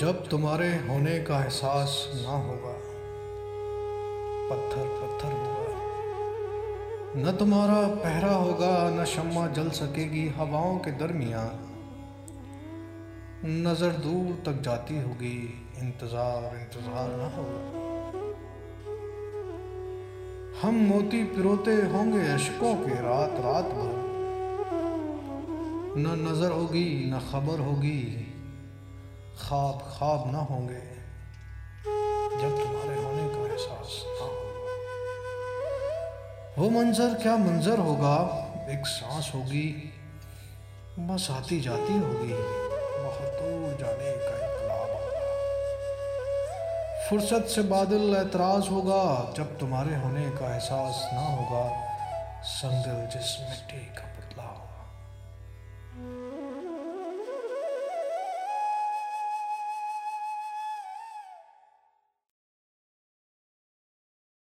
जब तुम्हारे होने का एहसास ना होगा, पत्थर पत्थर होगा। न तुम्हारा पहरा होगा, न शम्मा जल सकेगी हवाओं के दरमियान। नज़र दूर तक जाती होगी, इंतज़ार इंतज़ार ना होगा। हम मोती पिरोते होंगे अशकों के रात रात भर। न नज़र होगी, न खबर होगी ख्वाब ख्वाब ना होंगे। जब तुम्हारे होने का एहसास ना होगा वो मंजर क्या मंजर होगा? एक सांस होगी, बस आती जाती होगी। बहुत दूर जाने का इकलाब होगा। फुर्सत से बादल एतराज़ होगा, जब तुम्हारे होने का एहसास ना होगा। संगल जिस मिट्टी का